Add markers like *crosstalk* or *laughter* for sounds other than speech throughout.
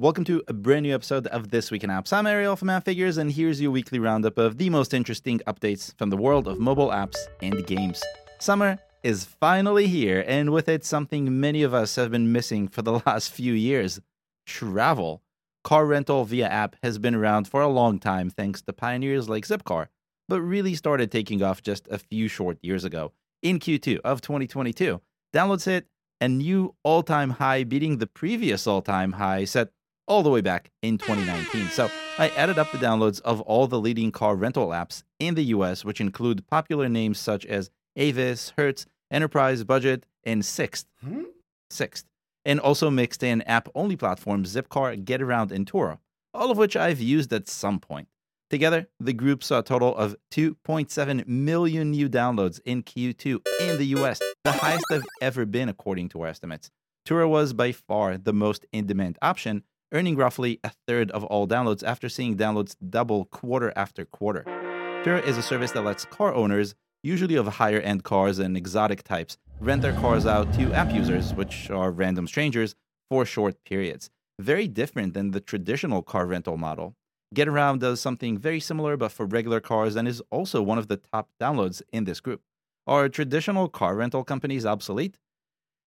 Welcome to a brand new episode of This Week in Apps. I'm Ariel from Appfigures, and here's your weekly roundup of the most interesting updates from the world of mobile apps and games. Summer is finally here, and with it, something many of us have been missing for the *laughs* last few years travel. Car rental via app has been around for a long time thanks to pioneers like Zipcar, but really started taking off just a few short years ago. In Q2 of 2022, downloads hit a new all time high, beating the previous all time high set all the way back in 2019. So I added up the downloads of all the leading car rental apps in the US, which include popular names such as Avis, Hertz, Enterprise, Budget, and Sixt. Hmm? Sixt. And also mixed in app only platforms Zipcar, Getaround, and Turo, all of which I've used at some point. Together, the group saw a total of 2.7 million new downloads in Q2 in the US, the highest they've ever been according to our estimates. Turo was by far the most in demand option, earning roughly a third of all downloads after seeing downloads double quarter after quarter. Turo is a service that lets car owners, usually of higher end cars and exotic types, rent their cars out to app users, which are random strangers, for short periods. Very different than the traditional car rental model. Getaround does something very similar but for regular cars and is also one of the top downloads in this group. Are traditional car rental companies obsolete?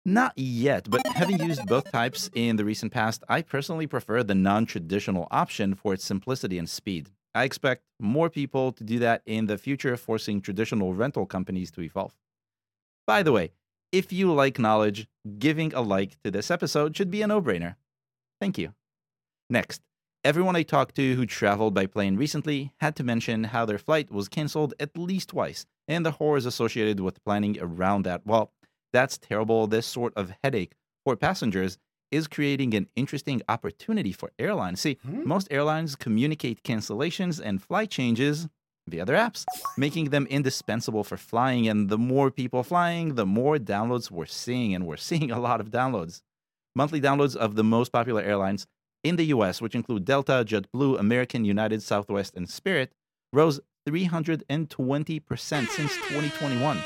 Not yet, but having used both types in the recent past, I personally prefer the non traditional option for its simplicity and speed. I expect more people to do that in the future, forcing traditional rental companies to evolve. By the way, if you like knowledge, giving a like to this episode should be a no brainer. Thank you. Next, everyone I talked to who traveled by plane recently had to mention how their flight was canceled at least twice and the horrors associated with planning around that. Well, that's terrible. This sort of headache for passengers is creating an interesting opportunity for airlines. See, Hmm? most airlines communicate cancellations and flight changes via their apps, making them indispensable for flying. And the more people flying, the more downloads we're seeing, and we're *laughs* seeing a lot of downloads. Monthly downloads of the most popular airlines in the US, which include Delta, JetBlue, American, United, Southwest, and Spirit, rose 320% since 2021.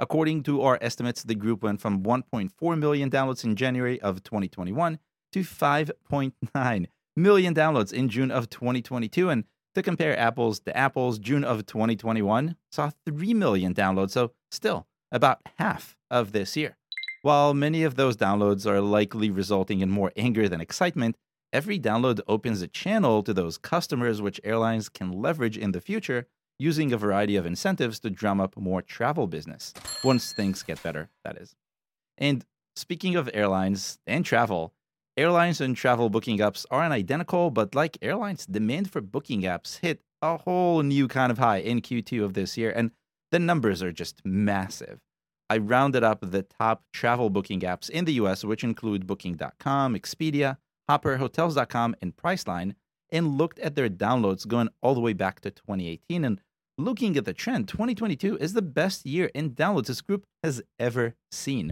According to our estimates, the group went from 1.4 million downloads in January of 2021 to 5.9 million downloads in June of 2022. And to compare apples to apples, June of 2021 saw 3 million downloads, so still about half of this year. While many of those downloads are likely resulting in more anger than excitement, every download opens a channel to those customers which airlines can leverage in the future using a variety of incentives to drum up more travel business once things get better, that is. And speaking of airlines and travel, airlines and travel booking apps aren't identical, but like airlines, demand for booking apps hit a whole new kind of high in Q2 of this year, and the numbers are just massive. I rounded up the top travel booking apps in the US, which include Booking.com, Expedia, Hopper, Hotels.com, and Priceline, and looked at their downloads going all the way back to 2018. And looking at the trend, 2022 is the best year in downloads this group has ever seen.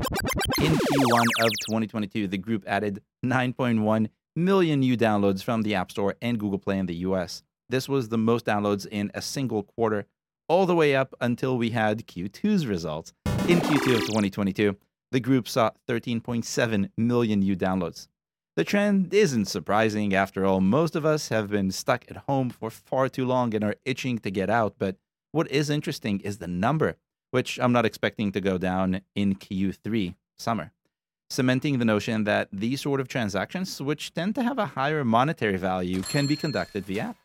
In Q1 of 2022, the group added 9.1 million new downloads from the App Store and Google Play in the US. This was the most downloads in a single quarter, all the way up until we had Q2's results. In Q2 of 2022, the group saw 13.7 million new downloads. The trend isn't surprising. After all, most of us have been stuck at home for far too long and are itching to get out. But what is interesting is the number, which I'm not expecting to go down in Q3 summer, cementing the notion that these sort of transactions, which tend to have a higher monetary value, can be conducted via app.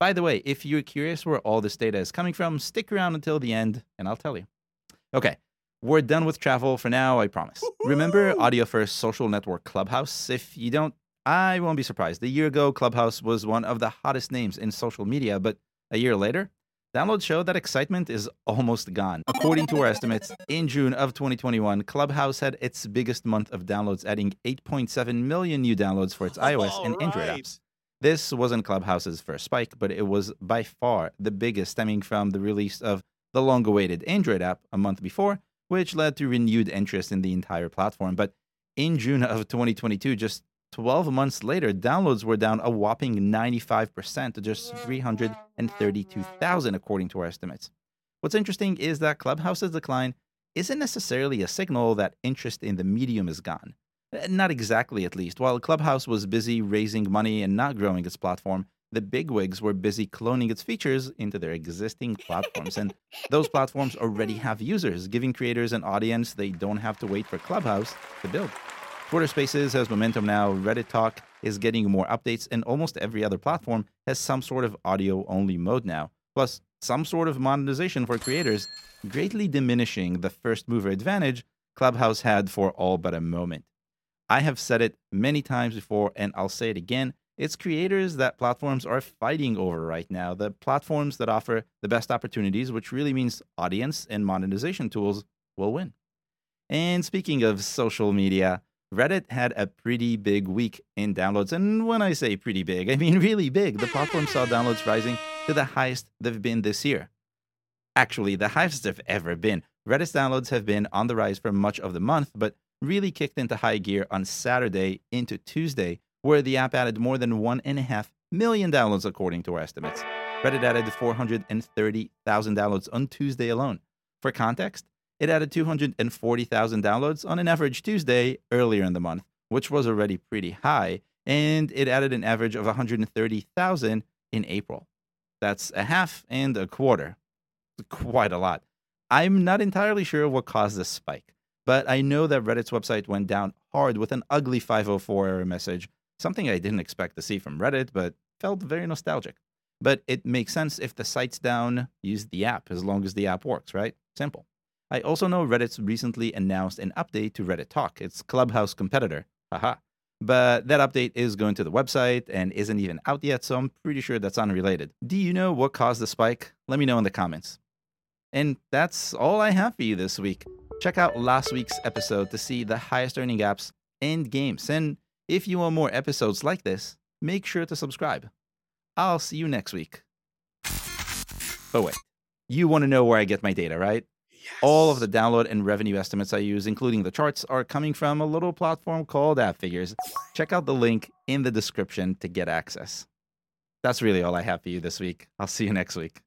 By the way, if you're curious where all this data is coming from, stick around until the end and I'll tell you. Okay, we're done with travel for now, I promise. *laughs* Remember Audio First social network Clubhouse? If you don't, I won't be surprised. A year ago, Clubhouse was one of the hottest names in social media, but a year later, downloads show that excitement is almost gone. According to our estimates, in June of 2021, Clubhouse had its biggest month of downloads, adding 8.7 million new downloads for its *laughs* iOS and Android apps. This wasn't Clubhouse's first spike, but it was by far the biggest, stemming from the release of the long awaited Android app a month before, which led to renewed interest in the entire platform. But in June of 2022, just 12 months later, downloads were down a whopping 95% to just 332,000, according to our estimates. What's interesting is that Clubhouse's decline isn't necessarily a signal that interest in the medium is gone. Eh, Not exactly, at least. While Clubhouse was busy raising money and not growing its platform, the bigwigs were busy cloning its features into their existing platforms. and those platforms already *laughs* have users, giving creators an audience they don't have to wait for Clubhouse to build. Twitter Spaces has momentum now, Reddit Talk is getting more updates, and almost every other platform has some sort of audio only mode now, plus some sort of monetization for creators, greatly diminishing the first mover advantage Clubhouse had for all but a moment. I have said it many times before, and I'll say it again. It's creators that platforms are fighting over right now. The platforms that offer the best opportunities, which really means audience and monetization tools, will win. And speaking of social media, Reddit had a pretty big week in downloads. And when I say pretty big, I mean really big. The platform saw downloads rising to the highest they've been this year. Actually, the highest they've ever been. Reddit's downloads have been on the rise for much of the month, but really kicked into high gear on Saturday into Tuesday, where the app added more than 1.5 million downloads, according to our estimates. Reddit added 430,000 downloads on Tuesday alone. For context, it added 240,000 downloads on an average Tuesday earlier in the month, which was already pretty high, and it added an average of 130,000 in April. That's a half and a quarter. Quite a lot. I'm not entirely sure what caused this spike, but I know that Reddit's website went down hard with an ugly 504 error message, something I didn't expect to see from Reddit, but felt very nostalgic. But it makes sense if the site's down, use the app as long as the app works, right? Simple. I also know Reddit's recently announced an update to Reddit Talk, its Clubhouse competitor. Haha. But that update is going to the website and isn't even out yet, so I'm pretty sure that's unrelated. Do you know what caused the spike? Let me know in the comments. And that's all I have for you this week. Check out last week's episode to see the highest earning apps and games. And if you want more episodes like this, make sure to subscribe. I'll see you next week. Oh, wait. You want to know where I get my data, right? Yes. All of the download and revenue estimates I use, including the charts, are coming from a little platform called Appfigures. Check out the link in the description to get access. That's really all I have for you this week. I'll see you next week.